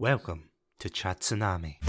Welcome to Chatsunami.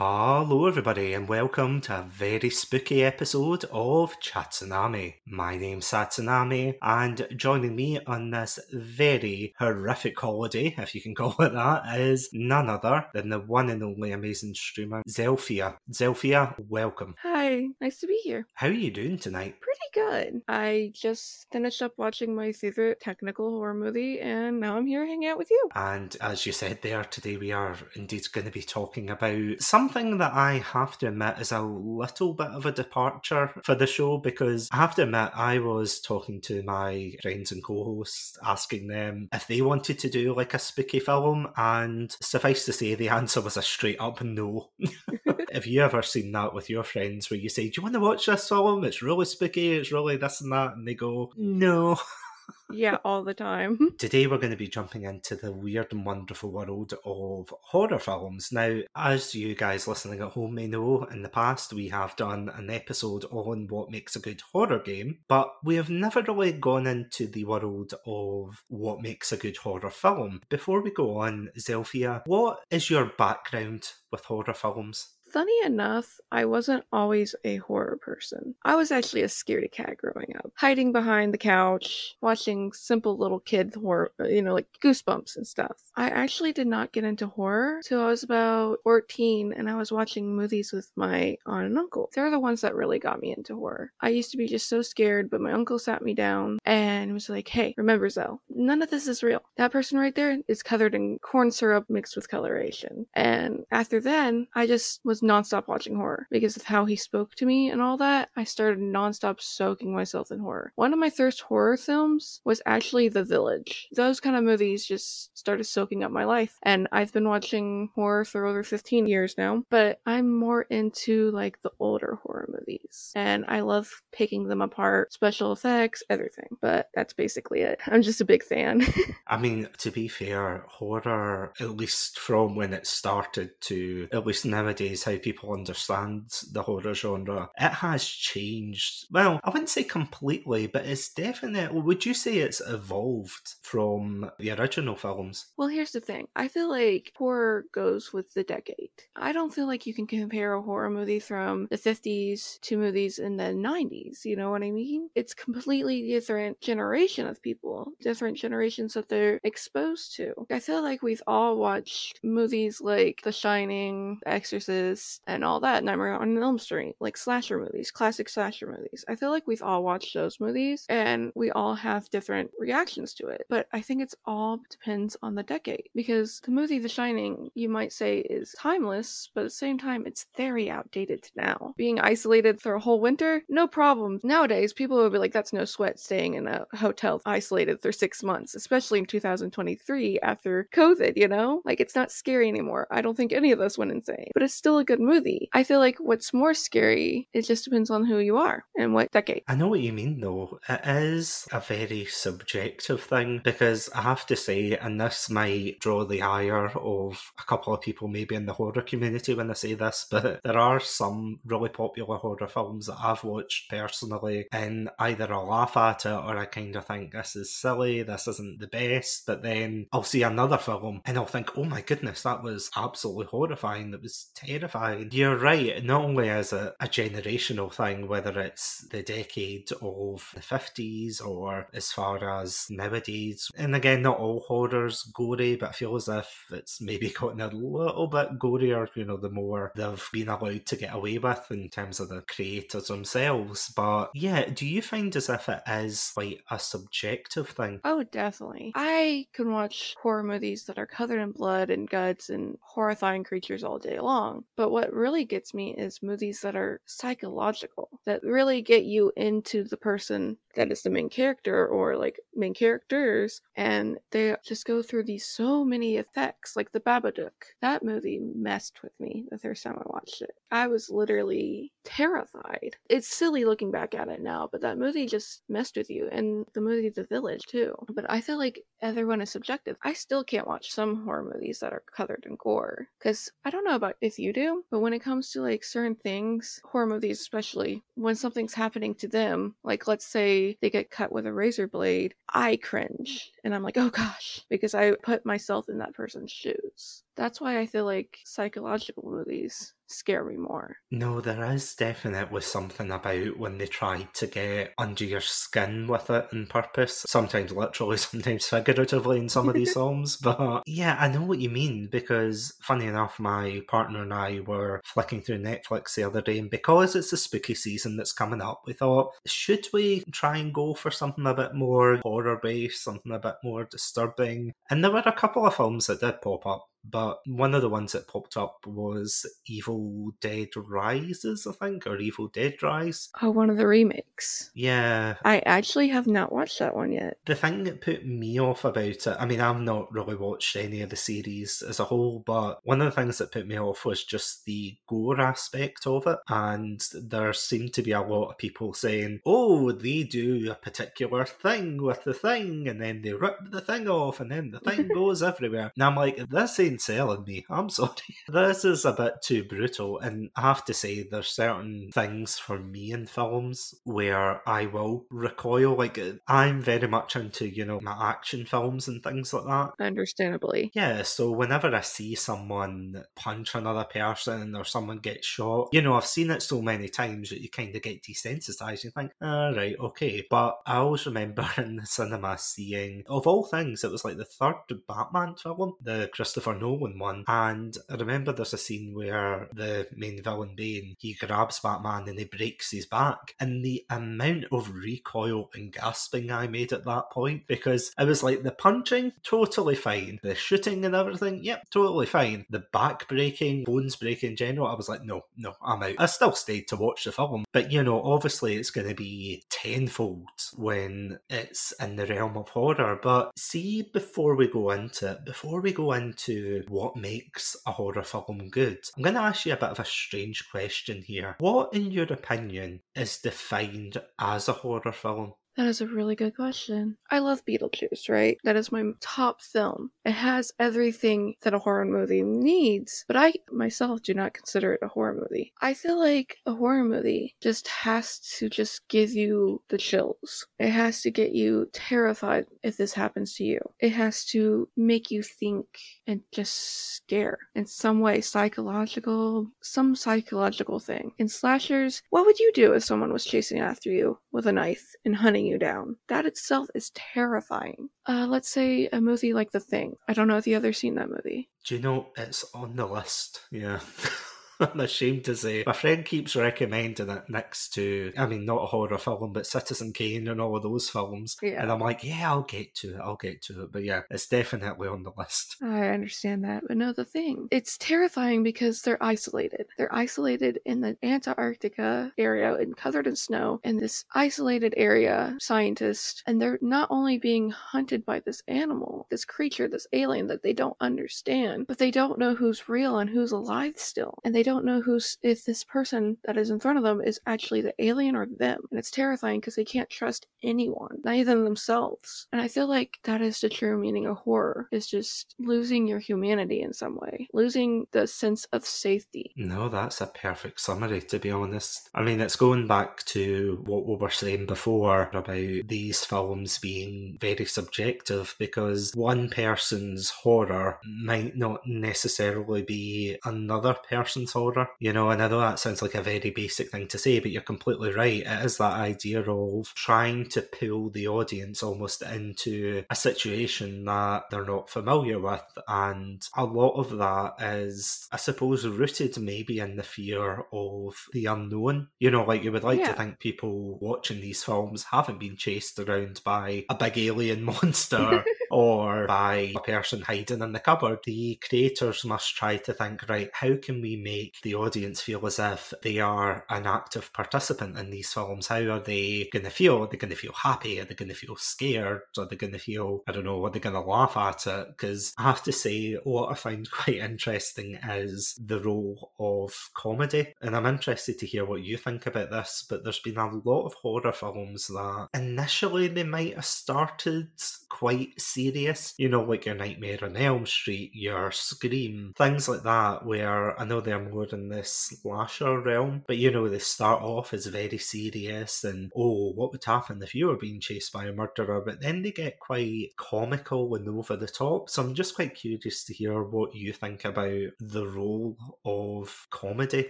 Hello, everybody, and welcome to a very spooky episode of Chatsunami. My name's Satsunami, and joining me on this very horrific holiday, if you can call it that, is none other than the one and only amazing streamer, Zelphia. Zelphia, welcome. Hi, nice to be here. How are you doing tonight? Pretty good. I just finished up watching my favorite technical horror movie, and now I'm here hanging out with you. And as you said there, today we are indeed going to be talking about something that I have to admit is a little bit of a departure for the show because I have to admit I was talking to my friends and co-hosts asking them if they wanted to do like a spooky film and suffice to say the answer was a straight up no. Have you ever seen that with your friends where you say, Do you want to watch this film? It's really spooky, it's really this and that and they go, No. yeah, all the time. Today, we're going to be jumping into the weird and wonderful world of horror films. Now, as you guys listening at home may know, in the past we have done an episode on what makes a good horror game, but we have never really gone into the world of what makes a good horror film. Before we go on, Zelphia, what is your background with horror films? Funny enough, I wasn't always a horror person. I was actually a scaredy cat growing up, hiding behind the couch, watching simple little kid horror, uh, you know, like Goosebumps and stuff. I actually did not get into horror till I was about 14 and I was watching movies with my aunt and uncle. They're the ones that really got me into horror. I used to be just so scared, but my uncle sat me down and was like, hey, remember, Zell, none of this is real. That person right there is covered in corn syrup mixed with coloration. And after then, I just was nonstop watching horror because of how he spoke to me and all that. I started nonstop soaking myself in horror. One of my first horror films was actually The Village. Those kind of movies just started soaking up my life. And I've been watching horror for over 15 years now, but I'm more into like the older horror movies. And I love picking them apart, special effects, everything. But that's basically it. I'm just a big fan. I mean, to be fair, horror, at least from when it started to at least nowadays, how people understand the horror genre, it has changed. Well, I wouldn't say completely, but it's definitely, would you say it's evolved from the original films? Well, here's the thing I feel like horror goes with the decade. I don't feel like you can compare a horror movie from the 50s to movies in the 90s. You know what I mean? It's completely different generation of people, different generations that they're exposed to. I feel like we've all watched movies like The Shining, The Exorcist, and all that, Nightmare on Elm Street, like slasher movies, classic slasher movies. I feel like we've all watched those movies and we all have different reactions to it. But I think it's all depends on the decade because the movie The Shining, you might say, is timeless, but at the same time, it's very outdated now. Being isolated for a whole winter, no problem. Nowadays, people would be like, that's no sweat staying in a hotel isolated for six months, especially in 2023 after COVID, you know? Like, it's not scary anymore. I don't think any of us went insane, but it's still a good movie. I feel like what's more scary, it just depends on who you are and what decade. I know what you mean, though. It is a very subjective thing because I have to say, and this might draw the ire of a couple of people maybe in the horror community when I say this, but there are some really popular horror films that I've watched personally, and either I'll laugh at it or I kind of think this is silly, this isn't the best, but then I'll see another film and I'll think, oh my goodness, that was absolutely horrifying, that was terrifying. You're right, not only as it a generational thing, whether it's the decade of the 50s or as far as nowadays, and again, not all horrors gory, but I feel as if it's maybe gotten a little bit gorier, you know, the more they've been allowed to get away with in terms of the creators themselves. But yeah, do you find as if it is like a subjective thing? Oh, definitely. I can watch horror movies that are covered in blood and guts and horrifying creatures all day long. But what really gets me is movies that are psychological, that really get you into the person that is the main character or like main characters and they just go through these so many effects like the babadook that movie messed with me the first time I watched it. I was literally terrified. It's silly looking back at it now, but that movie just messed with you, and the movie The Village too. But I feel like everyone is subjective. I still can't watch some horror movies that are covered in gore because I don't know about if you do, but when it comes to like certain things, horror movies especially, when something's happening to them, like let's say they get cut with a razor blade, I cringe and I'm like, oh gosh, because I put myself in that person's shoes. That's why I feel like psychological movies scare me more. No, there is definitely something about when they try to get under your skin with it on purpose. Sometimes literally, sometimes figuratively in some of these films. But yeah, I know what you mean because, funny enough, my partner and I were flicking through Netflix the other day, and because it's the spooky season that's coming up, we thought, should we try and go for something a bit more horror based, something a bit more disturbing? And there were a couple of films that did pop up but one of the ones that popped up was Evil Dead Rises, I think, or Evil Dead Rise. Oh, one of the remakes. Yeah. I actually have not watched that one yet. The thing that put me off about it, I mean, I've not really watched any of the series as a whole, but one of the things that put me off was just the gore aspect of it. And there seemed to be a lot of people saying, oh, they do a particular thing with the thing, and then they rip the thing off, and then the thing goes everywhere. And I'm like, this ain't selling me. I'm sorry. this is a bit too brutal. And I have to say, there's certain things for me in films where I will recoil. Like, I'm very much into, you know, my action films and things like that. Understandably. Yeah, so whenever I see someone punch another person or someone get shot, you know, I've seen it so many times that you kind of get desensitized. You think, all right, okay. But I always remember in the cinema seeing, of all things, it was like the third Batman film, the Christopher Nolan one. And I remember there's a scene where the main villain Bane he grabs Batman and he breaks his back. And the amount of recoil and gasping I made at that point because I was like the punching totally fine, the shooting and everything, yep, totally fine. The back breaking, bones breaking in general, I was like, no, no, I'm out. I still stayed to watch the film, but you know, obviously it's going to be tenfold when it's in the realm of horror. But see, before we go into it, before we go into what makes a horror film good, I'm going to ask you a bit of a strange question here. What, in your opinion, is defined as a horror film? That is a really good question. I love Beetlejuice, right? That is my top film. It has everything that a horror movie needs, but I myself do not consider it a horror movie. I feel like a horror movie just has to just give you the chills. It has to get you terrified if this happens to you. It has to make you think and just scare in some way, psychological, some psychological thing. In slashers, what would you do if someone was chasing after you with a knife and hunting you down. That itself is terrifying. Uh, let's say a movie like The Thing. I don't know if you ever seen that movie. Do you know it's on the list? Yeah. I'm ashamed to say. My friend keeps recommending it next to, I mean, not a horror film, but Citizen Kane and all of those films. Yeah. And I'm like, yeah, I'll get to it. I'll get to it. But yeah, it's definitely on the list. I understand that. But no, the thing, it's terrifying because they're isolated. They're isolated in the Antarctica area and covered in snow. in this isolated area, scientists, and they're not only being hunted by this animal, this creature, this alien that they don't understand, but they don't know who's real and who's alive still. And they don't know who's if this person that is in front of them is actually the alien or them. And it's terrifying because they can't trust anyone, not even themselves. And I feel like that is the true meaning of horror is just losing your humanity in some way, losing the sense of safety. No, that's a perfect summary to be honest. I mean it's going back to what we were saying before about these films being very subjective because one person's horror might not necessarily be another person's horror, you know, and I know that sounds like a very basic thing to say, but you're completely right. It is that idea of trying to pull the audience almost into a situation that they're not familiar with. And a lot of that is, I suppose, rooted maybe in the fear of the unknown. You know, like you would like yeah. to think people watching these films haven't been chased around by a big alien monster. Or by a person hiding in the cupboard. The creators must try to think, right, how can we make the audience feel as if they are an active participant in these films? How are they going to feel? Are they going to feel happy? Are they going to feel scared? Are they going to feel, I don't know, are they going to laugh at it? Because I have to say, what I find quite interesting is the role of comedy. And I'm interested to hear what you think about this, but there's been a lot of horror films that initially they might have started quite serious, you know, like your Nightmare on Elm Street, your Scream, things like that, where I know they're more in this slasher realm, but you know, they start off as very serious and, oh, what would happen if you were being chased by a murderer? But then they get quite comical and over the top. So I'm just quite curious to hear what you think about the role of comedy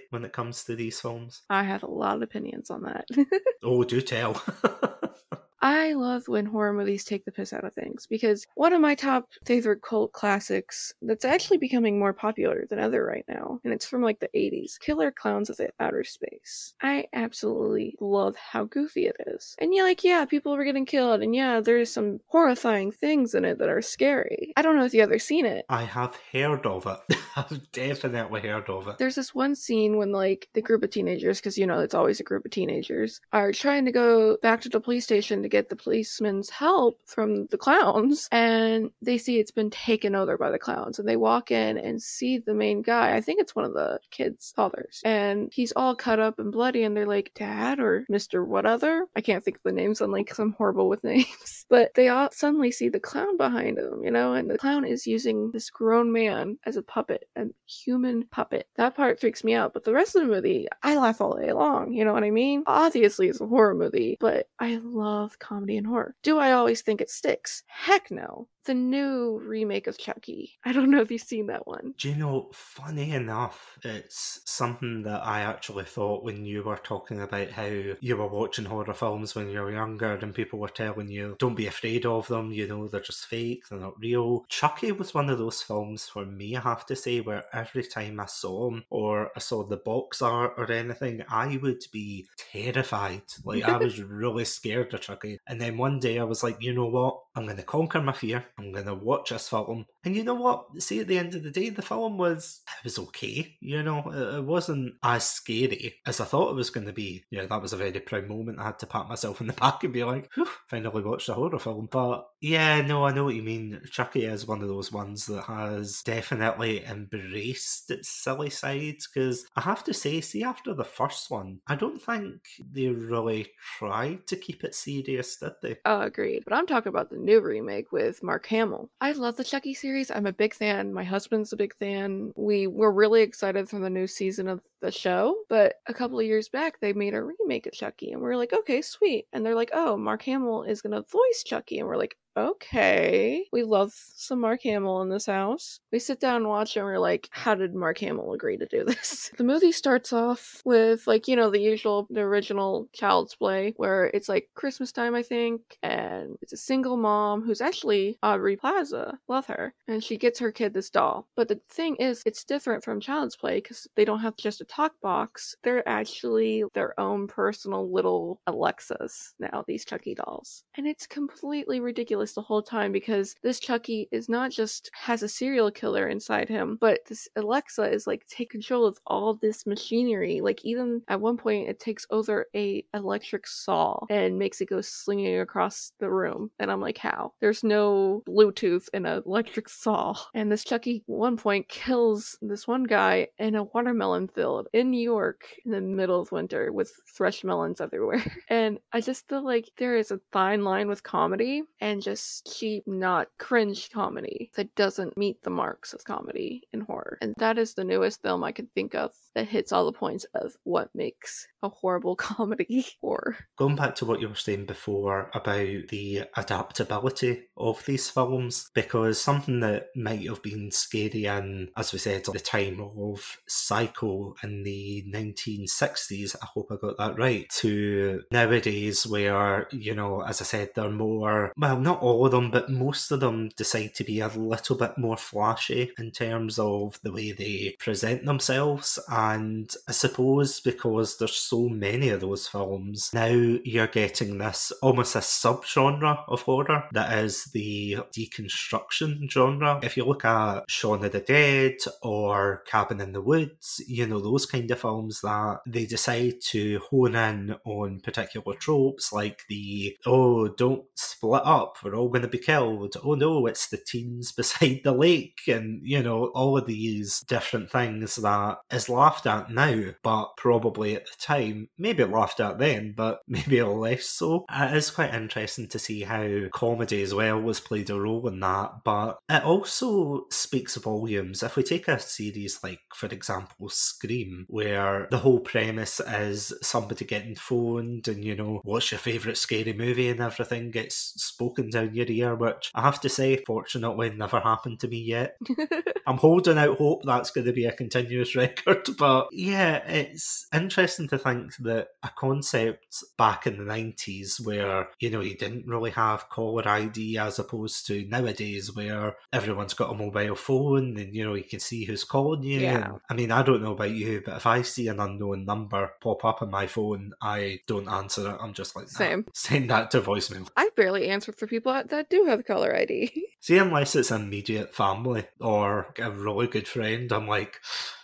when it comes to these films. I have a lot of opinions on that. oh, do tell. I love when horror movies take the piss out of things because one of my top favorite cult classics that's actually becoming more popular than other right now, and it's from like the 80s Killer Klowns of the Outer Space. I absolutely love how goofy it is. And yeah, like, yeah, people were getting killed, and yeah, there's some horrifying things in it that are scary. I don't know if you've ever seen it. I have heard of it. I've definitely heard of it. There's this one scene when, like, the group of teenagers, because you know, it's always a group of teenagers, are trying to go back to the police station to get the policeman's help from the clowns and they see it's been taken over by the clowns and they walk in and see the main guy. I think it's one of the kids fathers and he's all cut up and bloody and they're like dad or mr what other i can't think of the names i'm like i'm horrible with names. But they all suddenly see the clown behind them, you know and the clown is using this grown man as a puppet a human puppet. That part freaks me out but the rest of the movie i laugh all day long you know what i mean? Obviously it's a horror movie but i love comedy and horror. Do I always think it sticks? Heck no the new remake of Chucky. I don't know if you've seen that one. Do you know, funny enough, it's something that I actually thought when you were talking about how you were watching horror films when you were younger and people were telling you, don't be afraid of them, you know, they're just fake, they're not real. Chucky was one of those films for me, I have to say, where every time I saw him or I saw the box art or anything, I would be terrified. Like, I was really scared of Chucky. And then one day I was like, you know what? I'm going to conquer my fear. I'm to watch this film. And you know what? See, at the end of the day, the film was, it was okay. You know, it, wasn't as scary as I thought it was going to be. Yeah, that was a very proud moment. I had to pat myself in the back and be like, finally watched a horror film. But yeah, no, I know what you mean. Chucky is one of those ones that has definitely embraced its silly side. Because I have to say, see, after the first one, I don't think they really tried to keep it serious, did they? Oh, agreed. But I'm talking about the new remake with Mark Hamill. I love the Chucky series. I'm a big fan. My husband's a big fan. We were really excited for the new season of the show, but a couple of years back they made a remake of Chucky, and we are like, okay, sweet. And they're like, oh, Mark Hamill is gonna voice Chucky, and we're like, okay, we love some Mark Hamill in this house. We sit down and watch and we're like, how did Mark Hamill agree to do this? the movie starts off with like, you know, the usual, the original Child's Play, where it's like Christmas time, I think, and it's a single mom who's actually Aubrey Plaza. Love her. And she gets her kid this doll. But the thing is, it's different from Child's Play because they don't have just a talk box. They're actually their own personal little Alexas now, these Chucky dolls. And it's completely ridiculous the whole time because this Chucky is not just has a serial killer inside him, but this Alexa is like take control of all this machinery. Like even at one point, it takes over a electric saw and makes it go slinging across the room. And I'm like, how? There's no Bluetooth in an electric saw. And this Chucky one point kills this one guy in a watermelon field in New York in the middle of winter with fresh melons everywhere. And I just feel like there is a fine line with comedy and just cheap, not cringe comedy that doesn't meet the marks of comedy in horror. And that is the newest film I can think of that hits all the points of what makes a horrible comedy horror. Going back to what you were saying before about the adaptability of these films, because something that might have been scary in, as we said, at the time of Psycho in the 1960s, I hope I got that right, to nowadays where, you know, as I said, they're more, well, not all of them, but most of them decide to be a little bit more flashy in terms of the way they present themselves. And I suppose because there's so many of those films, now you're getting this almost a subgenre of horror that is the deconstruction genre. If you look at Shaun of the Dead or Cabin in the Woods, you know, those kind of films that they decide to hone in on particular tropes like the, oh, don't split up, we're all going to be killed. Oh no, it's the teens beside the lake. And, you know, all of these different things that is laughed at now, but probably at the time, maybe laughed at then, but maybe less so. Uh, it is quite interesting to see how comedy as well was played a role in that, but it also speaks volumes. If we take a series like, for example, Scream, where the whole premise is somebody getting phoned and, you know, what's your favourite scary movie and everything gets spoken down your ear, which I have to say, fortunately, never happened to me yet. I'm holding out hope that's going to be a continuous record, but yeah, it's interesting to think that a concept back in the 90s where, you know, you didn't really have caller ID as opposed to nowadays where everyone's got a mobile phone and, you know, you can see who's calling you. Yeah. I mean, I don't know about you, but if I see an unknown number pop up on my phone, I don't answer it. I'm just like, nah, Same. send that to voicemail. I barely answer for people that- that do have caller ID. See, unless it's immediate family or a really good friend, I'm like,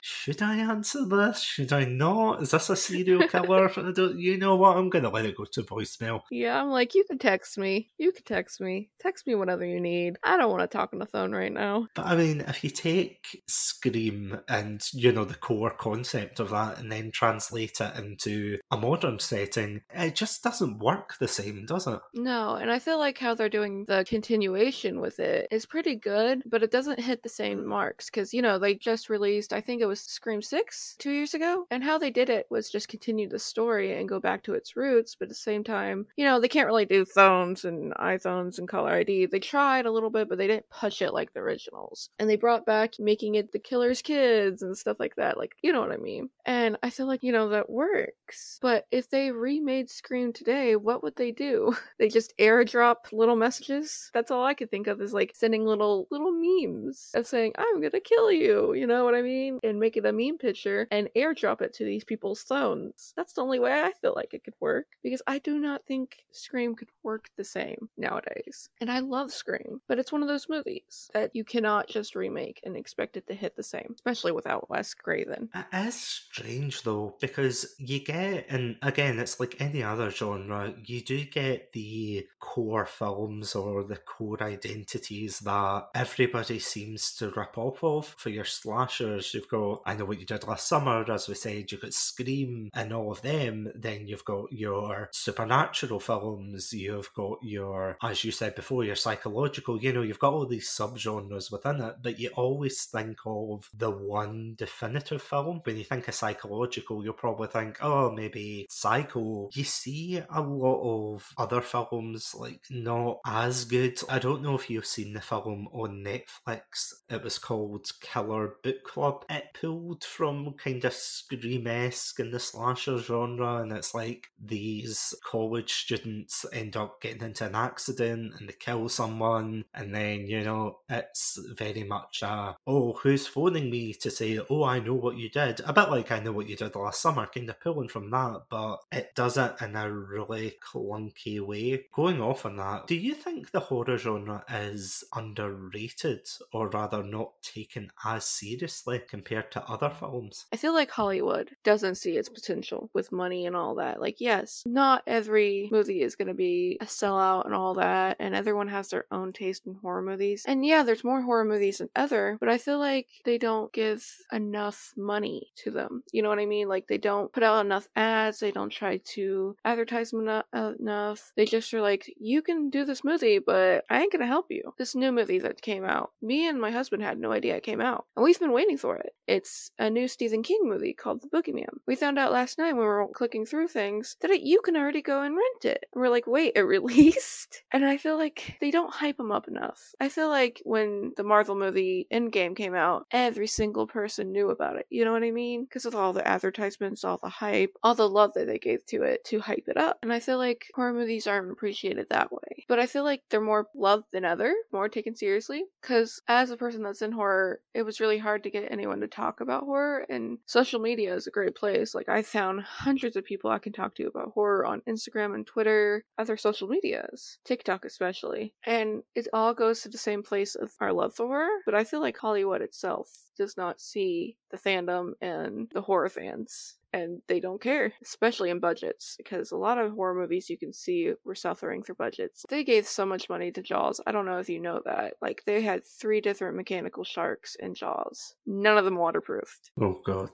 should I answer this? Should I not? Is this a serial killer? You know what? I'm going to let it go to voicemail. yeah, I'm like, you can text me. You can text me. Text me whatever you need. I don't want to talk on the phone right now. But I mean, if you take Scream and, you know, the core concept of that and then translate it into a modern setting, it just doesn't work the same, does it? No, and I feel like how they're doing the continuation with it is pretty good, but it doesn't hit the same marks because, you know, they just released, I think it was Scream 6 two years ago, and how they did it was just continue the story and go back to its roots, but at the same time, you know, they can't really do phones and iPhones and caller ID. They tried a little bit, but they didn't push it like the originals. And they brought back making it the killer's kids and stuff like that. Like, you know what I mean? And I feel like, you know, that works. But if they remade Scream today, what would they do? They just airdrop little messages? That's all I could think of is like sending little little memes of saying, I'm gonna kill you, you know what I mean? And make it a meme picture and airdrop it to these people's phones. That's the only way I feel like it could work. Because I do not think Scream could work the same nowadays. And I love Scream, but it's one of those movies that you cannot just remake and expect it to hit the same, especially without Wes Craven. It is strange though, because you get, and again, it's like any other genre, you do get the core films or the core identities that everybody seems to rip off of. For your slashers, you've got I Know What You Did Last Summer, as we said, you've got Scream and all of them. Then you've got your supernatural films, you've got your, as you said before, your psychological, you know, you've got all these subgenres within it, but you always think of the one definitive film. When you think of psychological, you'll probably think, oh, maybe Psycho. You see a lot of other films, like, not as good. I don't know if you've seen the film on Netflix. It was called Killer Book Club. It pulled from kind of Scream-esque in the slasher genre, and it's like these college students end up getting into an accident and they kill someone, and then, you know, it's very much a, oh, who's phoning me to say, oh, I know what you did? A bit like I know what you did last summer, kind of pulling from that, but it does it in a really clunky way. Going off on that, do you think the horror genre is underrated or rather not taken as seriously compared to other films? I feel like Hollywood doesn't see its potential with money and all that. Like, yes, not every movie is going to be a sellout and all that, and everyone has their own taste in horror movies. And yeah, there's more horror movies than ever, but I feel like they don't give enough money to them. You know what I mean? Like, they don't put out enough ads, they don't try to advertise enough. They just are like, you can do this movie, but I ain't going to help you. This new movie that came out, me and my husband had no idea it came out, and we've been waiting for it. It's a new Stephen King movie called The Boogeyman. We found out last night when we were clicking through things that it, you can already go and rent it. And we're like, wait, it released? And I feel like they don't hype them up enough. I feel like when the Marvel movie Endgame came out, every single person knew about it. You know what I mean? Because of all the advertisements, all the hype, all the love that they gave to it to hype it up. And I feel like horror movies aren't appreciated that way. But I feel like they're more loved than other, more taken seriously. Because as a person that's in horror, it was really hard to get anyone to talk about horror, and social media is a great place. Like, I found hundreds of people I can talk to about horror on Instagram and Twitter, other social medias, TikTok especially. And it all goes to the same place of our love for horror, but I feel like Hollywood itself does not see the fandom and the horror fans and they don't care, especially in budgets, because a lot of horror movies you can see were suffering for budgets. They gave so much money to Jaws. I don't know if you know that. Like, they had three different mechanical sharks in Jaws, none of them waterproofed. Oh, God.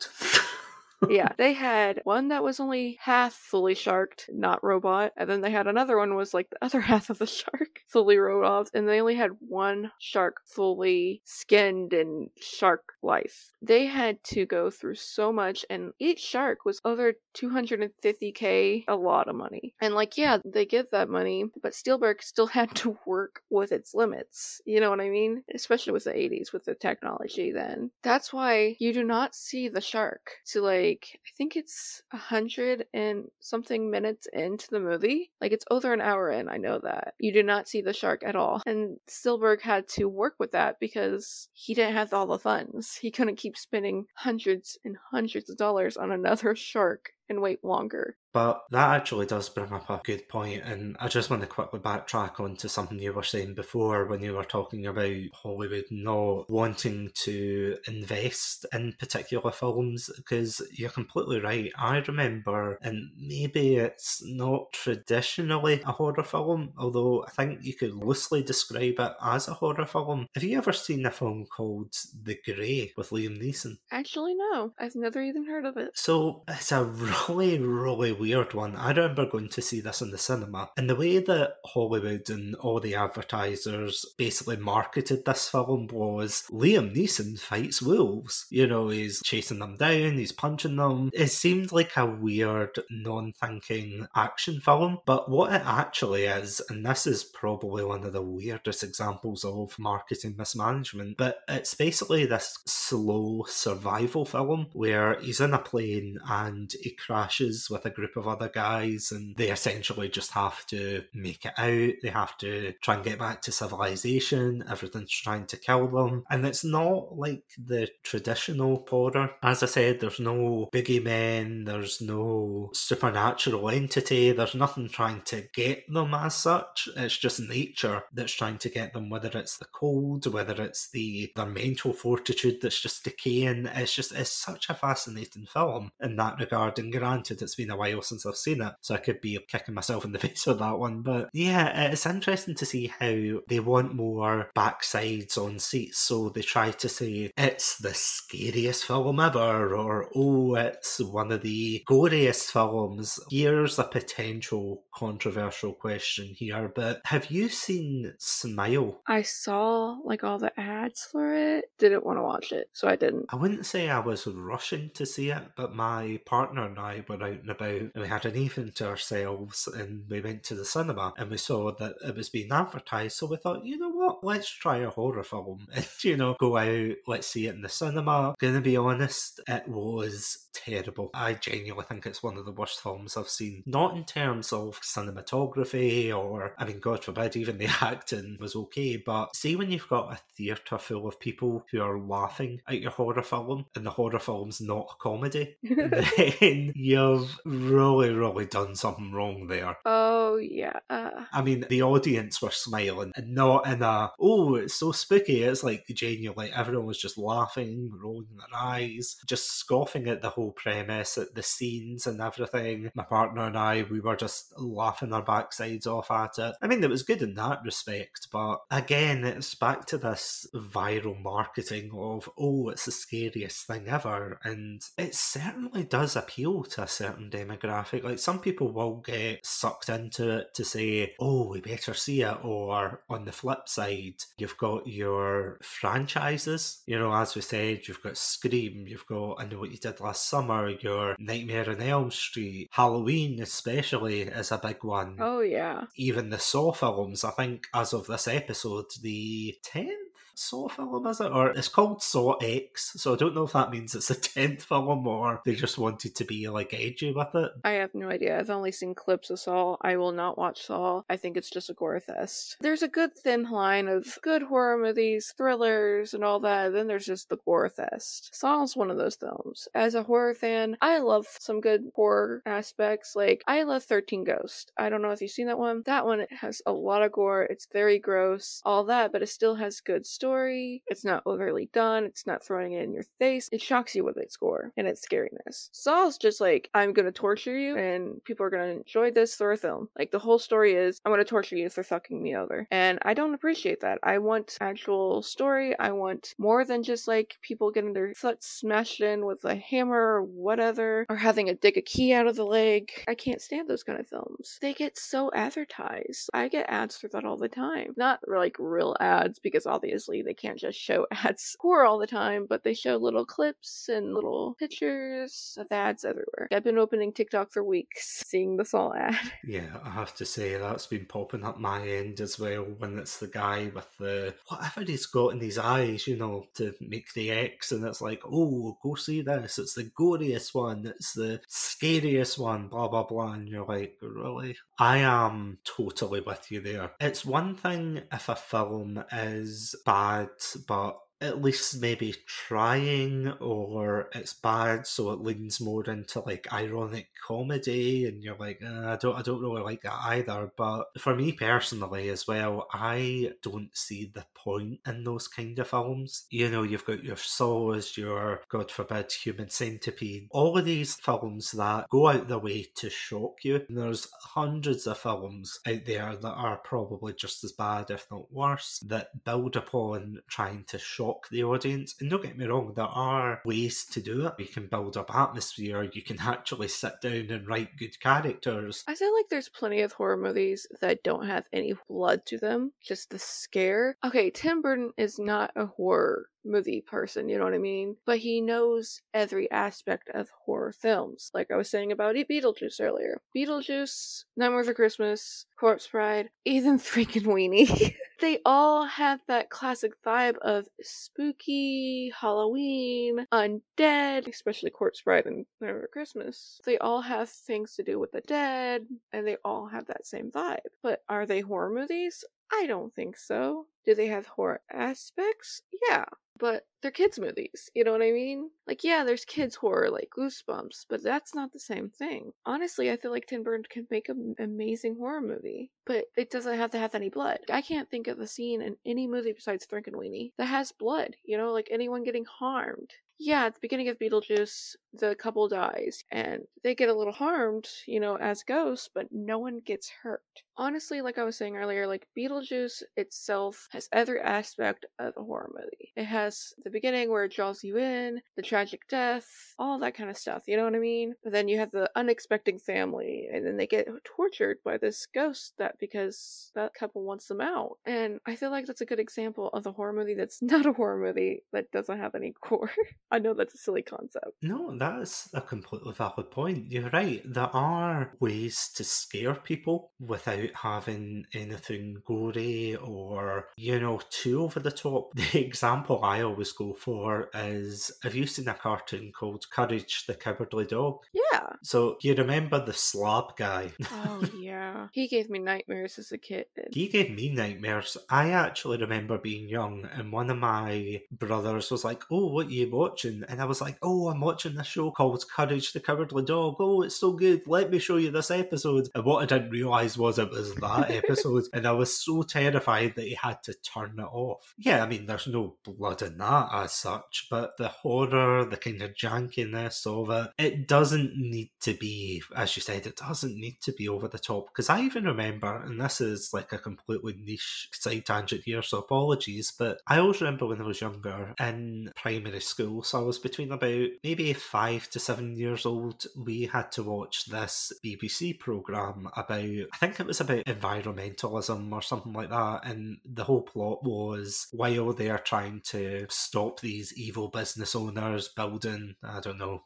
yeah, they had one that was only half fully sharked, not robot, and then they had another one was like the other half of the shark, fully robot, and they only had one shark fully skinned and shark life. They had to go through so much, and each shark was over 250k, a lot of money. And like, yeah, they give that money, but Spielberg still had to work with its limits. You know what I mean? Especially with the 80s, with the technology then. That's why you do not see the shark to like I think it's a hundred and something minutes into the movie. Like it's over an hour in, I know that. You do not see the shark at all. And Spielberg had to work with that because he didn't have all the funds. He couldn't keep spending hundreds and hundreds of dollars on another shark and wait longer. But that actually does bring up a good point, and I just want to quickly backtrack onto something you were saying before when you were talking about Hollywood not wanting to invest in particular films, because you're completely right. I remember, and maybe it's not traditionally a horror film, although I think you could loosely describe it as a horror film. Have you ever seen a film called The Grey with Liam Neeson? Actually, no. I've never even heard of it. So it's a really, really weird one. I remember going to see this in the cinema, and the way that Hollywood and all the advertisers basically marketed this film was Liam Neeson fights wolves. You know, he's chasing them down, he's punching them. It seemed like a weird, non thinking action film, but what it actually is, and this is probably one of the weirdest examples of marketing mismanagement, but it's basically this slow survival film where he's in a plane and he crashes with a group of other guys and they essentially just have to make it out. They have to try and get back to civilization. Everything's trying to kill them. And it's not like the traditional horror. As I said, there's no biggie men, there's no supernatural entity, there's nothing trying to get them as such. It's just nature that's trying to get them, whether it's the cold, whether it's the their mental fortitude that's just decaying. It's just it's such a fascinating film in that regard. And granted, it's been a while since I've seen it, so I could be kicking myself in the face with that one. But yeah, it's interesting to see how they want more backsides on seats. So they try to say it's the scariest film ever, or oh, it's one of the goriest films. Here's a potential controversial question here, but have you seen Smile? I saw like all the ads for it. Didn't want to watch it, so I didn't. I wouldn't say I was rushing to see it, but my partner and I were out and about and we had an evening to ourselves and we went to the cinema and we saw that it was being advertised. So we thought, you know what, let's try a horror film and, you know, go out, let's see it in the cinema. Gonna be honest, it was terrible. I genuinely think it's one of the worst films I've seen. Not in terms of cinematography or, I mean, God forbid, even the acting was okay, but see when you've got a theatre full of people who are laughing at your horror film and the horror film's not a comedy, then you've really, really done something wrong there. Oh, yeah. Uh... I mean, the audience were smiling and not in a, oh, it's so spooky. It's like genuinely everyone was just laughing, rolling their eyes, just scoffing at the whole premise, at the scenes and everything. My partner and I, we were just laughing our backsides off at it. I mean, it was good in that respect, but again, it's back to this viral marketing of, oh, it's the scariest thing ever. And it certainly does appeal to a certain demographic. Like some people will get sucked into it to say, oh, we better see it. Or on the flip side, you've got your franchises. You know, as we said, you've got Scream, you've got I Know What You Did Last Summer, your Nightmare on Elm Street, Halloween, especially, is a big one. Oh, yeah. Even the Saw films, I think, as of this episode, the 10th Saw film, is it? Or it's called Saw X, so I don't know if that means it's a 10th film or they just wanted to be like edgy with it. I have no idea. I've only seen clips of Saw. I will not watch Saw. I think it's just a gore fest. There's a good thin line of good horror movies, thrillers, and all that. Then there's just the gore fest. Saw's one of those films. As a horror fan, I love some good horror aspects. Like, I love 13 Ghosts. I don't know if you've seen that one. That one has a lot of gore. It's very gross, all that, but it still has good story. It's not overly done. It's not throwing it in your face. It shocks you with its gore and its scariness. Saw's just like, I'm gonna torture you and people are gonna enjoy this through a film. Like the whole story is, I'm gonna torture you for fucking me over. And I don't appreciate that. I want actual story. I want more than just like people getting their foot smashed in with a hammer or whatever, or having a dig a key out of the leg. I can't stand those kind of films. They get so advertised. I get ads for that all the time. Not like real ads because obviously they can't just show ads horror all the time, but they show little clips and little pictures of ads everywhere. I've been opening TikTok for weeks, seeing the Saw ad. Yeah, I have to say that's been popping up my end as well when it's the guy with the whatever he's got in his eyes, you know, to make the X, and it's like, oh, go see this. It's the goriest one. It's the scariest one. Blah blah blah. And you're like, really? I am totally with you there. It's one thing if a film is bad, but at least maybe trying or it's bad so it leans more into like ironic comedy and you're like uh, I don't I don't really like that either. But for me personally as well I don't see the point in those kind of films. You know you've got your Saws your God forbid Human Centipede all of these films that go out the way to shock you. And there's hundreds of films out there that are probably just as bad if not worse that build upon trying to shock shock the audience. And don't get me wrong, there are ways to do it. You can build up atmosphere, you can actually sit down and write good characters. I feel like there's plenty of horror movies that don't have any blood to them, just the scare. Okay, Tim Burton is not a horror movie person, you know what I mean? But he knows every aspect of horror films. Like I was saying about Beetlejuice earlier. Beetlejuice, Nightmare Before Christmas, Corpse Bride, even Frankenweenie. they all have that classic vibe of spooky, Halloween, undead, especially Corpse Bride and Before Christmas. They all have things to do with the dead, and they all have that same vibe. But are they horror movies? I don't think so. Do they have horror aspects? Yeah, but they're kids' movies. You know what I mean? Like, yeah, there's kids' horror like Goosebumps, but that's not the same thing. Honestly, I feel like Tim Burton can make an amazing horror movie, but it doesn't have to have any blood. I can't think of a scene in any movie besides Frankenweenie that has blood. You know, like anyone getting harmed yeah, at the beginning of Beetlejuice, the couple dies and they get a little harmed, you know, as ghosts, but no one gets hurt. Honestly, like I was saying earlier, like Beetlejuice itself has every aspect of a horror movie. It has the beginning where it draws you in, the tragic death, all that kind of stuff, you know what I mean? But then you have the unexpected family, and then they get tortured by this ghost that because that couple wants them out. And I feel like that's a good example of a horror movie that's not a horror movie that doesn't have any gore. I know that's a silly concept. No, that's a completely valid point. You're right. There are ways to scare people without having anything gory or, you know, too over the top. The example I always go for is have you seen a cartoon called Courage the Cowardly Dog? Yeah. So you remember the slab guy? Oh, yeah. he gave me nightmares as a kid. He gave me nightmares. I actually remember being young and one of my brothers was like, Oh, what are you watching? And I was like, Oh, I'm watching this show called Courage the Cowardly Dog. Oh, it's so good. Let me show you this episode. And what I didn't realise was it was that episode. And I was so terrified that he had to turn it off. Yeah, I mean, there's no blood in that as such, but the horror, the kind of jankiness of it, it doesn't need to be, as you said, it doesn't need to be over the top. Because I even remember, and this is like a completely niche side tangent here, so apologies, but I always remember when I was younger in primary school, so I was between about maybe five to seven years old, we had to watch this BBC programme about, I think it was about environmentalism or something like that. And the whole plot was while they are trying to stop stop these evil business owners building, I don't know,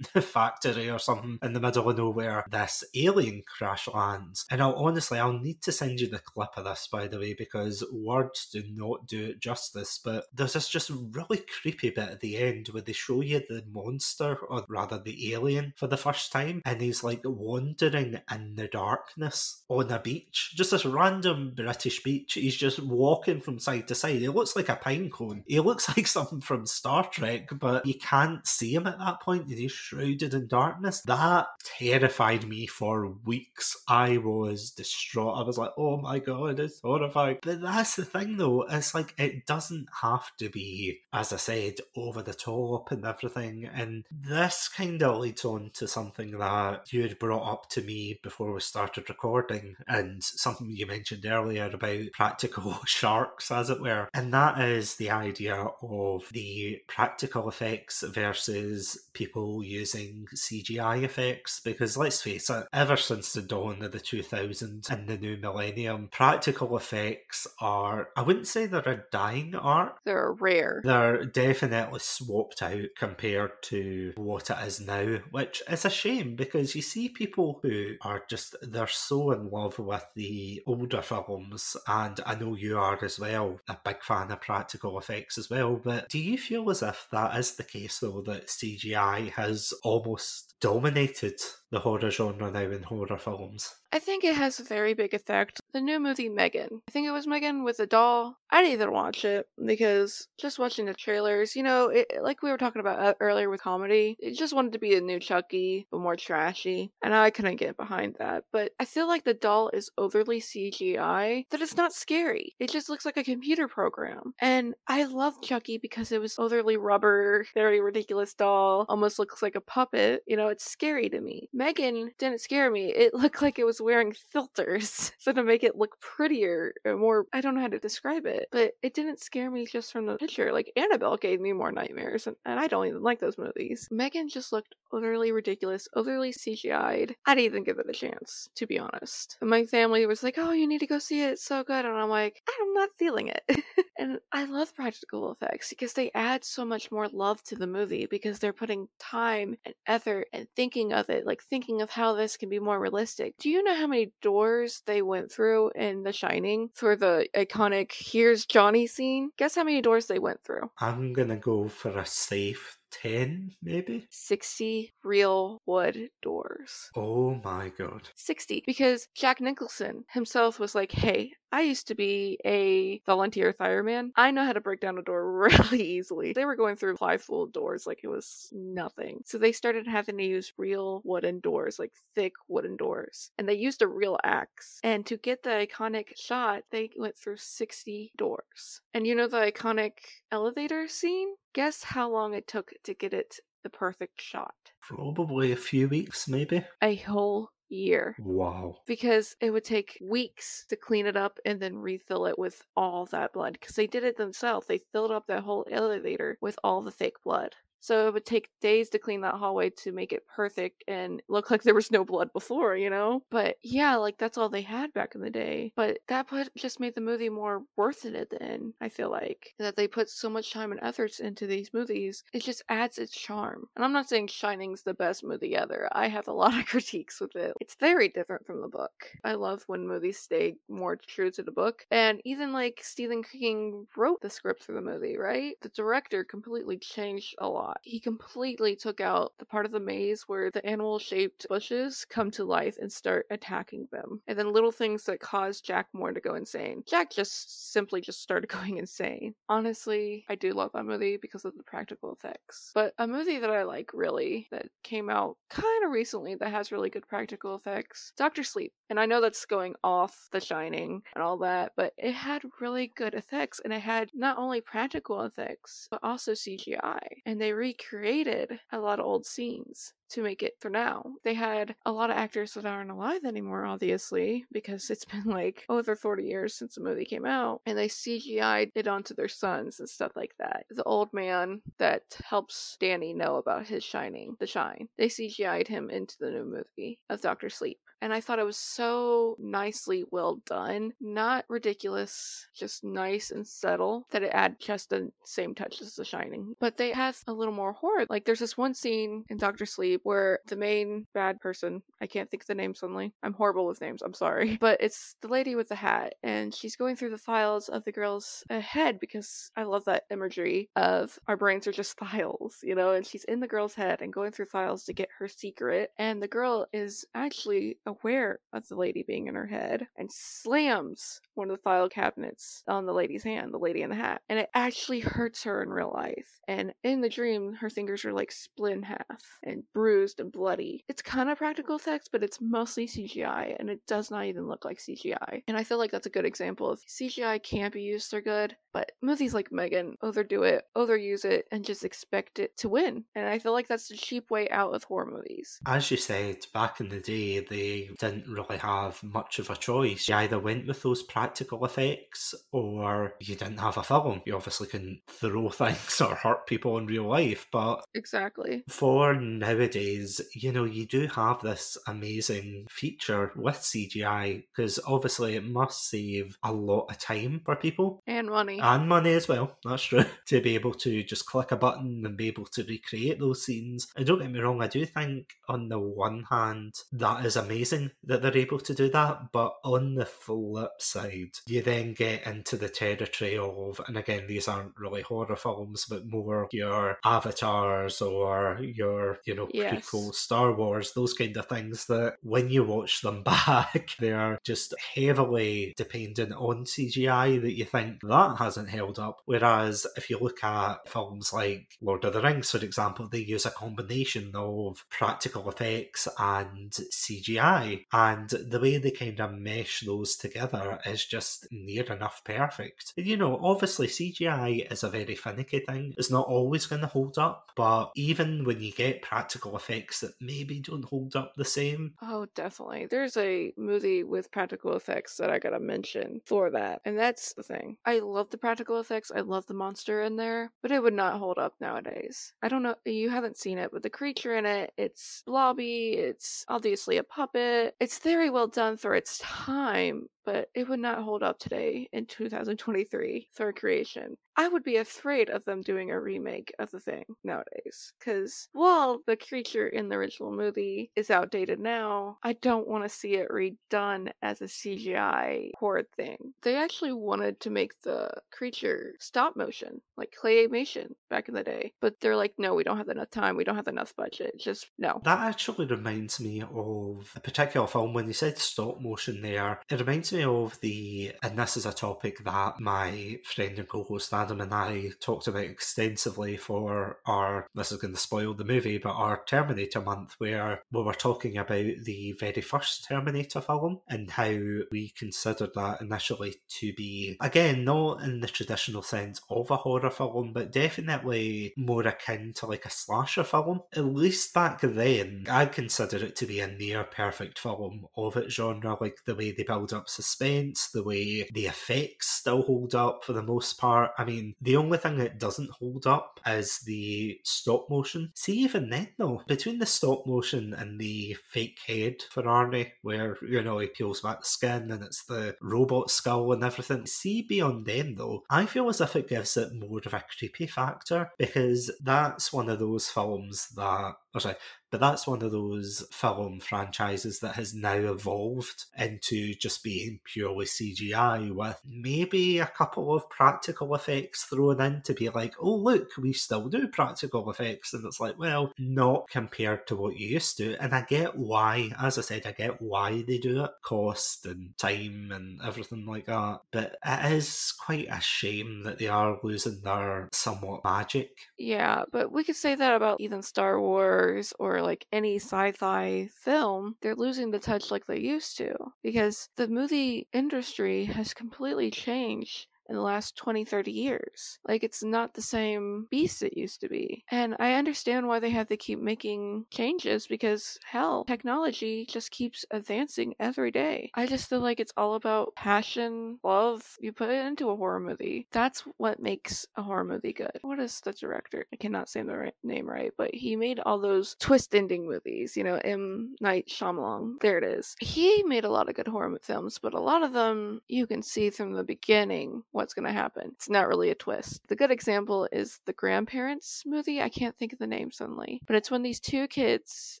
a factory or something in the middle of nowhere. This alien crash lands. And I'll honestly, I'll need to send you the clip of this, by the way, because words do not do it justice. But there's this just really creepy bit at the end where they show you the monster, or rather the alien, for the first time. And he's like wandering in the darkness on a beach. Just this random British beach. He's just walking from side to side. It looks like a pine cone. He looks like something from Star Trek, but you can't see him at that point, point. he's shrouded in darkness. That terrified me for weeks. I was distraught. I was like, oh my god, it's horrifying. But that's the thing though, it's like it doesn't have to be, as I said, over the top and everything. And this kind of leads on to something that you had brought up to me before we started recording, and something you mentioned earlier about practical sharks, as it were. And that is the idea of the practical effects versus people using CGI effects. Because let's face it, ever since the dawn of the 2000s and the new millennium, practical effects are, I wouldn't say they're a dying art. They're rare. They're definitely swapped out compared to what it is now, which is a shame because you see people who are just, they're so in love with the older films, and I know you are as well, a big fan of practical effects as well. But do you feel as if that is the case though, that CGI has almost dominated the horror genre now in horror films? I think it has a very big effect. The new movie Megan. I think it was Megan with a doll. I didn't even watch it because just watching the trailers, you know, it, like we were talking about uh, earlier with comedy, it just wanted to be a new Chucky, but more trashy. And I couldn't get behind that. But I feel like the doll is overly CGI, that it's not scary. It just looks like a computer program. And I love Chucky because it was overly rubber, very ridiculous doll, almost looks like a puppet. You know, it's scary to me. Megan didn't scare me. It looked like it was wearing filters so to make it look prettier or more I don't know how to describe it. But it didn't scare me just from the picture. Like Annabelle gave me more nightmares and, and I don't even like those movies. Megan just looked utterly ridiculous, utterly CGI'd. I didn't even give it a chance, to be honest. And my family was like, Oh, you need to go see it, it's so good and I'm like, I'm not feeling it. and I love practical effects because they add so much more love to the movie because they're putting time and effort and thinking of it, like thinking of how this can be more realistic. Do you know how many doors they went through in The Shining for the iconic Here's Johnny scene? Guess how many doors they went through? I'm gonna go for a safe 10, maybe? 60 real wood doors. Oh my god. 60. Because Jack Nicholson himself was like, hey, I used to be a volunteer fireman. I know how to break down a door really easily. They were going through plywood doors like it was nothing. So they started having to use real wooden doors, like thick wooden doors. And they used a real axe. And to get the iconic shot, they went through 60 doors. And you know the iconic elevator scene? Guess how long it took to get it the perfect shot? Probably a few weeks, maybe. A whole year Wow. because it would take weeks to clean it up and then refill it with all that blood because they did it themselves. They filled up that whole elevator with all the fake blood. So it would take days to clean that hallway to make it perfect and look like there was no blood before, you know? But yeah, like that's all they had back in the day. But that put just made the movie more worth it then, I feel like. That they put so much time and efforts into these movies. It just adds its charm. And I'm not saying Shining's the best movie ever. I have a lot of critiques with it. It's very different from the book. I love when movies stay more true to the book. And even like Stephen King wrote the script for the movie, right? The director completely changed a lot. He completely took out the part of the maze where the animal shaped bushes come to life and start attacking them. And then little things that cause Jack Moore to go insane. Jack just simply just started going insane. Honestly, I do love that movie because of the practical effects. But a movie that I like really that came out kind of recently that has really good practical effects Doctor Sleep. And I know that's going off The Shining and all that, but it had really good effects and it had not only practical effects, but also CGI. And they recreated a lot of old scenes. to make it for now. They had a lot of actors that aren't alive anymore, obviously, because it's been like over 40 years since the movie came out, and they CGI'd it onto their sons and stuff like that. The old man that helps Danny know about his shining, the shine, they CGI'd him into the new movie of Doctor Sleep and I thought it was so nicely well done. Not ridiculous, just nice and subtle that it had just the same touch as The Shining. But they have a little more horror. Like there's this one scene in Doctor Sleep where the main bad person, I can't think of the name suddenly. I'm horrible with names, I'm sorry. But it's the lady with the hat, and she's going through the files of the girl's head because I love that imagery of our brains are just files, you know, and she's in the girl's head and going through files to get her secret. And the girl is actually aware of the lady being in her head and slams one of the file cabinets on the lady's hand, the lady in the hat. And it actually hurts her in real life. And in the dream, her fingers are like split in half and bruised and bloody. It's kind of practical effects, but it's mostly CGI and it does not even look like CGI. And I feel like that's a good example of CGI can't be used for good, but movies like Megan overdo it, overuse it, and just expect it to win. And I feel like that's the cheap way out of horror movies. As you said, back in the day, they didn't really have much of a choice. You either went with those practical effects or you didn't have a film. You obviously couldn't throw things or hurt people in real life, but exactly for nowadays, you know, you do have this amazing feature with CGI because obviously it must save a lot of time for people and money and money as well. That's true to be able to just click a button and be able to recreate those scenes. And don't get me wrong, I do think on the one hand that is amazing amazing that they're able to do that. But on the flip side, you then get into the territory of, and again, these aren't really horror films, but more your avatars or your, you know, yes. prequel Star Wars, those kind of things that when you watch them back, they are just heavily dependent on CGI that you think that hasn't held up. Whereas if you look at films like Lord of the Rings, for example, they use a combination of practical effects and CGI and the way they kind of mesh those together is just near enough perfect. You know, obviously CGI is a very finicky thing. It's not always going to hold up, but even when you get practical effects that maybe don't hold up the same. Oh, definitely. There's a movie with practical effects that I gotta mention for that. And that's the thing. I love the practical effects. I love the monster in there, but it would not hold up nowadays. I don't know. You haven't seen it, but the creature in it, it's blobby. It's obviously a puppet it's very well done for its time, but it would not hold up today in 2023 for creation. I would be afraid of them doing a remake of the thing nowadays. Because while the creature in the original movie is outdated now, I don't want to see it redone as a CGI horror thing. They actually wanted to make the creature stop motion, like claymation back in the day. But they're like, no, we don't have enough time, we don't have enough budget. Just no. That actually reminds me of a particular film when they said stop motion there. It reminds me of the, and this is a topic that my friend and co host Adam and I talked about extensively for our, this is going to spoil the movie, but our Terminator month, where we were talking about the very first Terminator film and how we considered that initially to be, again, not in the traditional sense of a horror film, but definitely more akin to like a slasher film. At least back then, I consider it to be a near perfect film of its genre, like the way they build up suspense, the way the effects still hold up for the most part. I mean, mean, the only thing that doesn't hold up is the stop motion. See, even then, though, between the stop motion and the fake head for Arnie, where, you know, he peels back the skin and it's the robot skull and everything, see, beyond them, though, I feel as if it gives it more of a creepy factor because that's one of those films that, or sorry, but that's one of those film franchises that has now evolved into just being purely CGI with maybe a couple of practical effects thrown in to be like, oh, look, we still do practical effects. And it's like, well, not compared to what you used to. And I get why, as I said, I get why they do it cost and time and everything like that. But it is quite a shame that they are losing their somewhat magic. Yeah, but we could say that about even Star Wars or like any sci-fi film, they're losing the touch like they used to because the movie industry has completely changed in the last 20, 30 years. Like, it's not the same beast it used to be. And I understand why they have to keep making changes because, hell, technology just keeps advancing every day. I just feel like it's all about passion, love. You put it into a horror movie. That's what makes a horror movie good. What is the director? I cannot say the right name right, but he made all those twist ending movies, you know, M. Night Shyamalan. There it is. He made a lot of good horror films, but a lot of them you can see from the beginning what's going to happen. It's not really a twist. The good example is the Grandparents smoothie. I can't think of the name suddenly, but it's when these two kids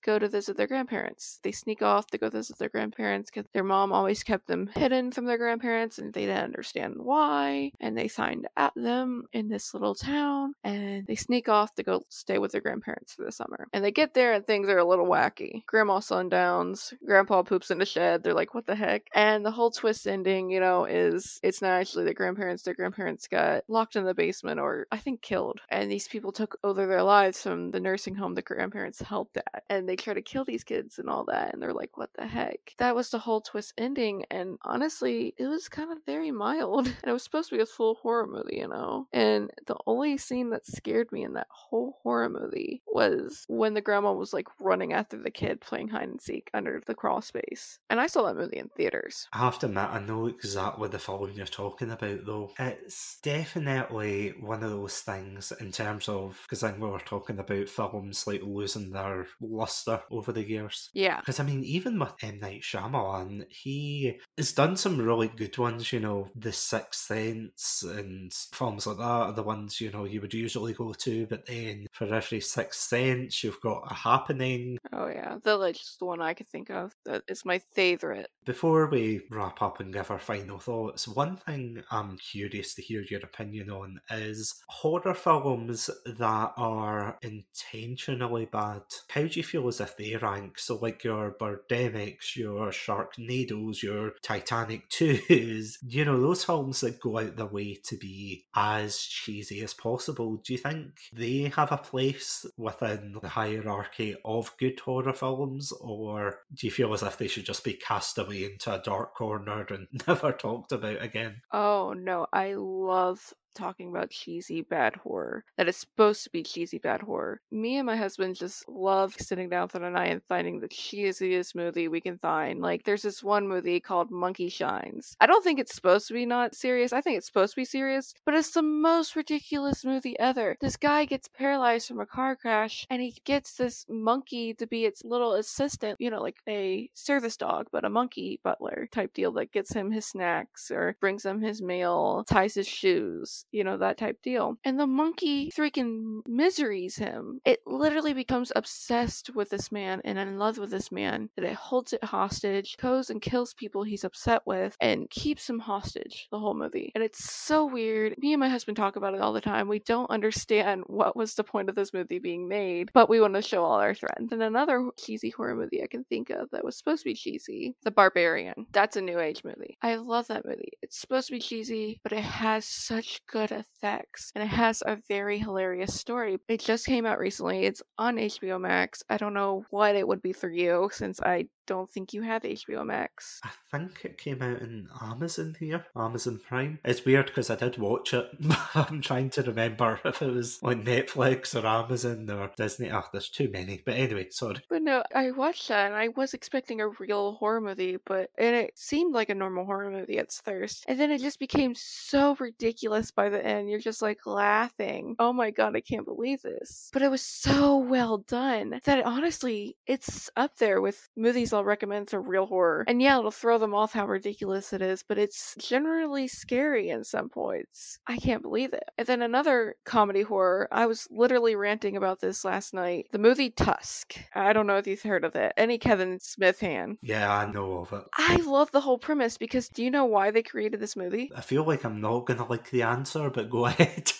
go to visit their grandparents. They sneak off to go visit their grandparents because their mom always kept them hidden from their grandparents and they didn't understand why. And they signed at them in this little town and they sneak off to go stay with their grandparents for the summer. And they get there and things are a little wacky. Grandma sundowns, grandpa poops in the shed. They're like, what the heck? And the whole twist ending, you know, is it's not actually the grandparents. Their grandparents got locked in the basement or I think killed. And these people took over their lives from the nursing home the grandparents helped at. And they try to kill these kids and all that. And they're like, what the heck? That was the whole twist ending. And honestly, it was kind of very mild. And it was supposed to be a full horror movie, you know? And the only scene that scared me in that whole horror movie was when the grandma was like running after the kid playing hide and seek under the crawl space. And I saw that movie in theaters. I have to admit, I know exactly the film you're talking about, though. It's definitely one of those things in terms of, because I think we were talking about films like losing their luster over the years. Yeah. Because I mean, even with M. Night Shyamalan, he has done some really good ones, you know, The Sixth Sense and films like that are the ones, you know, you would usually go to, but then for every Sixth Sense, you've got a happening. Oh, yeah. the the one I could think of. That is my favorite. Before we wrap up and give our final thoughts, one thing I'm curious to hear your opinion on is horror films that are intentionally bad. How do you feel as if they rank? So, like your Birdemics, your Sharknadoes, your Titanic 2s, you know, those films that go out their way to be as cheesy as possible, do you think they have a place within the hierarchy of good horror films, or do you feel as if they should just be cast away into a dark corner and never talked about again? Oh, no. I love talking about cheesy bad horror that is supposed to be cheesy bad horror. Me and my husband just love sitting down for the night and finding the cheesiest movie we can find. Like there's this one movie called Monkey Shines. I don't think it's supposed to be not serious. I think it's supposed to be serious, but it's the most ridiculous movie ever. This guy gets paralyzed from a car crash and he gets this monkey to be its little assistant, you know, like a service dog, but a monkey butler type deal that gets him his snacks or brings him his mail, ties his shoes you know, that type deal. And the monkey freaking miseries him. It literally becomes obsessed with this man and in love with this man that it holds it hostage, goes and kills people he's upset with, and keeps him hostage the whole movie. And it's so weird. Me and my husband talk about it all the time. We don't understand what was the point of this movie being made, but we want to show all our friends. And another cheesy horror movie I can think of that was supposed to be cheesy, The Barbarian. That's a new age movie. I love that movie. It's supposed to be cheesy, but it has such good effects and it has a very hilarious story. It just came out recently. It's on HBO Max. I don't know what it would be for you since I don't think you have HBO Max. I think it came out in Amazon here, Amazon Prime. It's weird because I did watch it. I'm trying to remember if it was on Netflix or Amazon or Disney. Oh, there's too many. But anyway, sorry. But no, I watched that and I was expecting a real horror movie, but and it seemed like a normal horror movie at first. And then it just became so ridiculous by the end. You're just like laughing. Oh my god, I can't believe this. But it was so well done that honestly, it's up there with movies I'll recommend for real horror. And yeah, it'll throw them off how ridiculous it is, but it's generally scary in some points. I can't believe it. And then another comedy horror, I was literally ranting about this last night. The movie Tusk. I don't know if you've heard of it. Any Kevin Smith fan? Yeah, I know of it. I love the whole premise because do you know why they created this movie? I feel like I'm not to like the answer, but go ahead.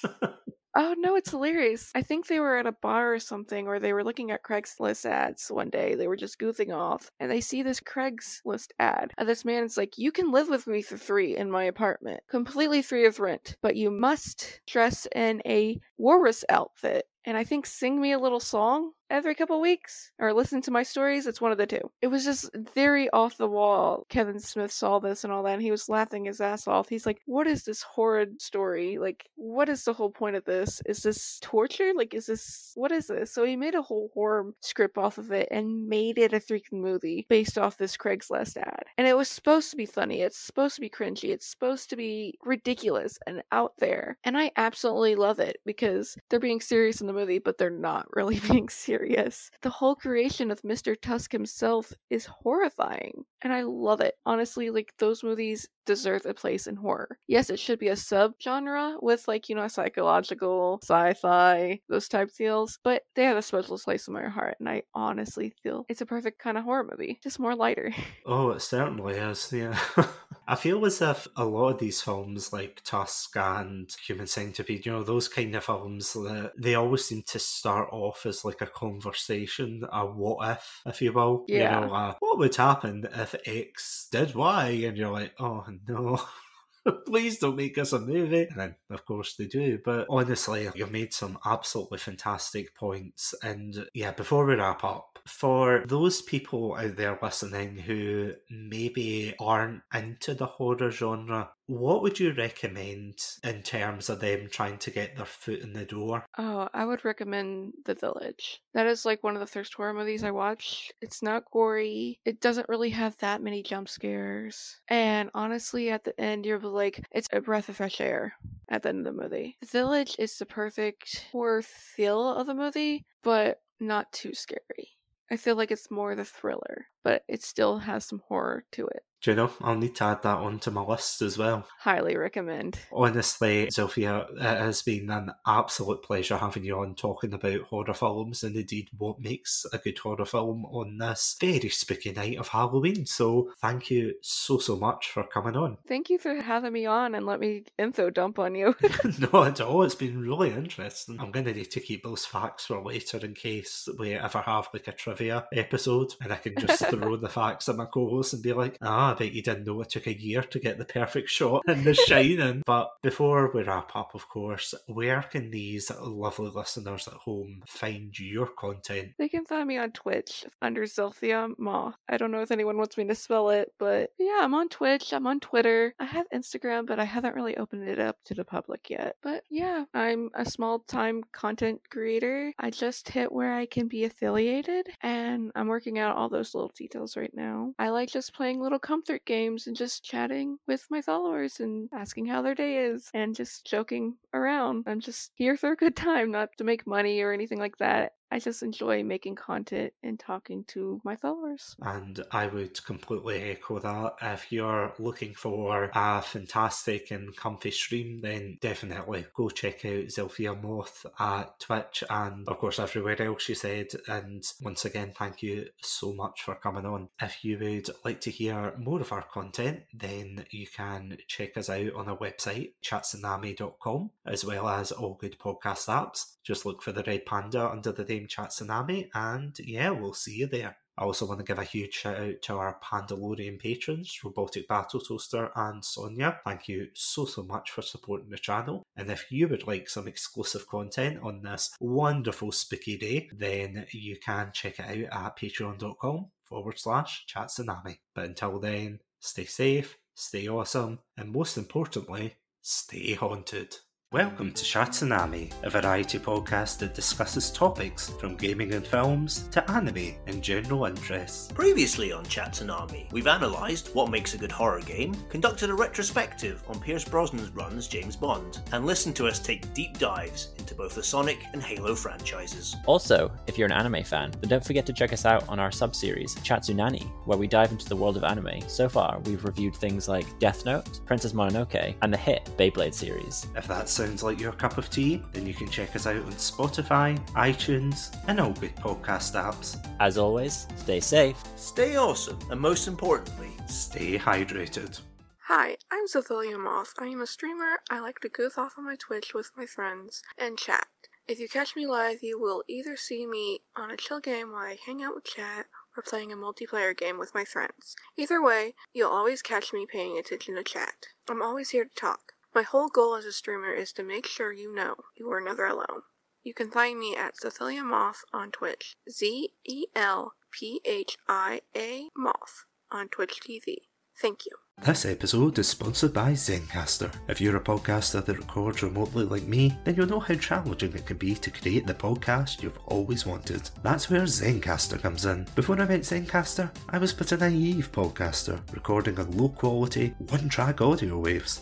Oh no, it's hilarious. I think they were at a bar or something, or they were looking at Craigslist ads one day. They were just goofing off, and they see this Craigslist ad. And this man is like, You can live with me for free in my apartment, completely free of rent, but you must dress in a walrus outfit and I think sing me a little song every couple weeks or listen to my stories. It's one of the two. It was just very off the wall. Kevin Smith saw this and all that, and he was laughing his ass off. He's like, What is this horrid story? Like, what is the whole point of this? Is this torture? Like, is this, what is this? So he made a whole horror script off of it and made it a freaking movie based off this Craigslist ad. And it was supposed to be funny. It's supposed to be cringy. It's supposed to be ridiculous and out there. And I absolutely love it because they're being serious the movie, but they're not really being serious. The whole creation of Mr. Tusk himself is horrifying, and I love it. Honestly, like those movies deserve a place in horror. Yes, it should be a subgenre with like, you know, psychological, sci-fi, those type deals, but they have a special place in my heart, and I honestly feel it's a perfect kind of horror movie, just more lighter. Oh, it certainly is, yeah. I feel as if a lot of these films, like Tusk and Human Centipede, you know, those kind of films, they always seem to start off as like a conversation, a what if, if you will. Yeah. You know, uh, what would happen if X did Y? And you're like, oh no. Please don't make us a movie. And then, of course, they do. But honestly, you've made some absolutely fantastic points. And yeah, before we wrap up, for those people out there listening who maybe aren't into the horror genre, what would you recommend in terms of them trying to get their foot in the door? Oh, I would recommend The Village. That is like one of the first horror movies I watched. It's not gory. It doesn't really have that many jump scares. And honestly, at the end, you're like, it's a breath of fresh air at the end of the movie. The Village is the perfect horror feel of the movie, but not too scary. I feel like it's more the thriller, but it still has some horror to it. Do you know, I'll need to add that onto my list as well. Highly recommend. Honestly, Zelphia, it has been an absolute pleasure having you on talking about horror films and indeed what makes a good horror film on this very spooky night of Halloween. So thank you so, so much for coming on. Thank you for having me on and let me info dump on you. no, at all. It's been really interesting. I'm going to need to keep those facts for later in case we ever have like a trivia episode and I can just throw the facts at my co host and be like, ah, I bet you didn't know it took a year to get the perfect shot in The Shining. but before we wrap up, of course, where can these lovely listeners at home find your content? They can find me on Twitch under Zelphia Moth. I don't know if anyone wants me to spell it, but yeah, I'm on Twitch. I'm on Twitter. I have Instagram, but I haven't really opened it up to the public yet. But yeah, I'm a small time content creator. I just hit where I can be affiliated, and I'm working out all those little details right now. I like just playing little games and just chatting with my followers and asking how their day is and just joking around. I'm just here for a good time, not to make money or anything like that. I just enjoy making content and talking to my followers. And I would completely echo that. If you're looking for a fantastic and comfy stream, then definitely go check out Zelphia Moth at Twitch and, of course, everywhere else you said. And once again, thank you so much for coming on. If you would like to hear more of our content, then you can check us out on our website, chatsunami.com, as well as all good podcast apps. Just look for the Red Panda under the name Chatsunami, and yeah, we'll see you there. I also want to give a huge shout out to our Pandalorian patrons, Robotic Battle Toaster and Sonia. Thank you so, so much for supporting the channel. And if you would like some exclusive content on this wonderful spooky day, then you can check it out at patreon.com forward slash chatsunami. But until then, stay safe, stay awesome, and most importantly, stay haunted. Welcome to Chatsunami, a variety podcast that discusses topics from gaming and films to anime and general interests. Previously on Chatsunami, we've analysed what makes a good horror game, conducted a retrospective on Pierce Brosnan's run as James Bond, and listened to us take deep dives into both the Sonic and Halo franchises. Also, if you're an anime fan, then don't forget to check us out on our sub-series, Chatsunani, where we dive into the world of anime. So far, we've reviewed things like Death Note, Princess Mononoke, and the hit Beyblade series. If that's sounds like your cup of tea, then you can check us out on Spotify, iTunes, and all good podcast apps. As always, stay safe, stay awesome, and most importantly, stay hydrated. Hi, I'm Zelphia Moth. I am a streamer. I like to goof off on my Twitch with my friends and chat. If you catch me live, you will either see me on a chill game while I hang out with chat or playing a multiplayer game with my friends. Either way, you'll always catch me paying attention to chat. I'm always here to talk. My whole goal as a streamer is to make sure you know you are never alone. You can find me at Zelphia Moth on Twitch. Z E L P H I A Moth on Twitch TV. Thank you. This episode is sponsored by Zencastr. If you're a podcaster that records remotely like me, then you'll know how challenging it can be to create the podcast you've always wanted. That's where Zencastr comes in. Before I met Zencastr, I was but a naive podcaster, recording on low quality, one track audio waves.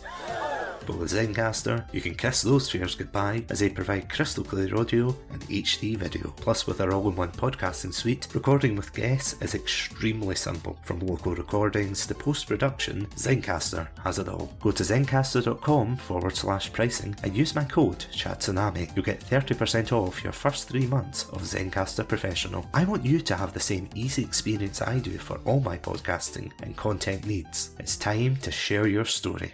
But with Zencastr, you can kiss those fears goodbye as they provide crystal clear audio and HD video. Plus, with our all in one podcasting suite, recording with guests is extremely simple. From local recordings to post production, Zencastr has it all. Go to zencastr.com forward slash pricing and use my code CHATSUNAMI. You'll get 30% off your first three months of Zencastr Professional. I want you to have the same easy experience I do for all my podcasting and content needs. It's time to share your story.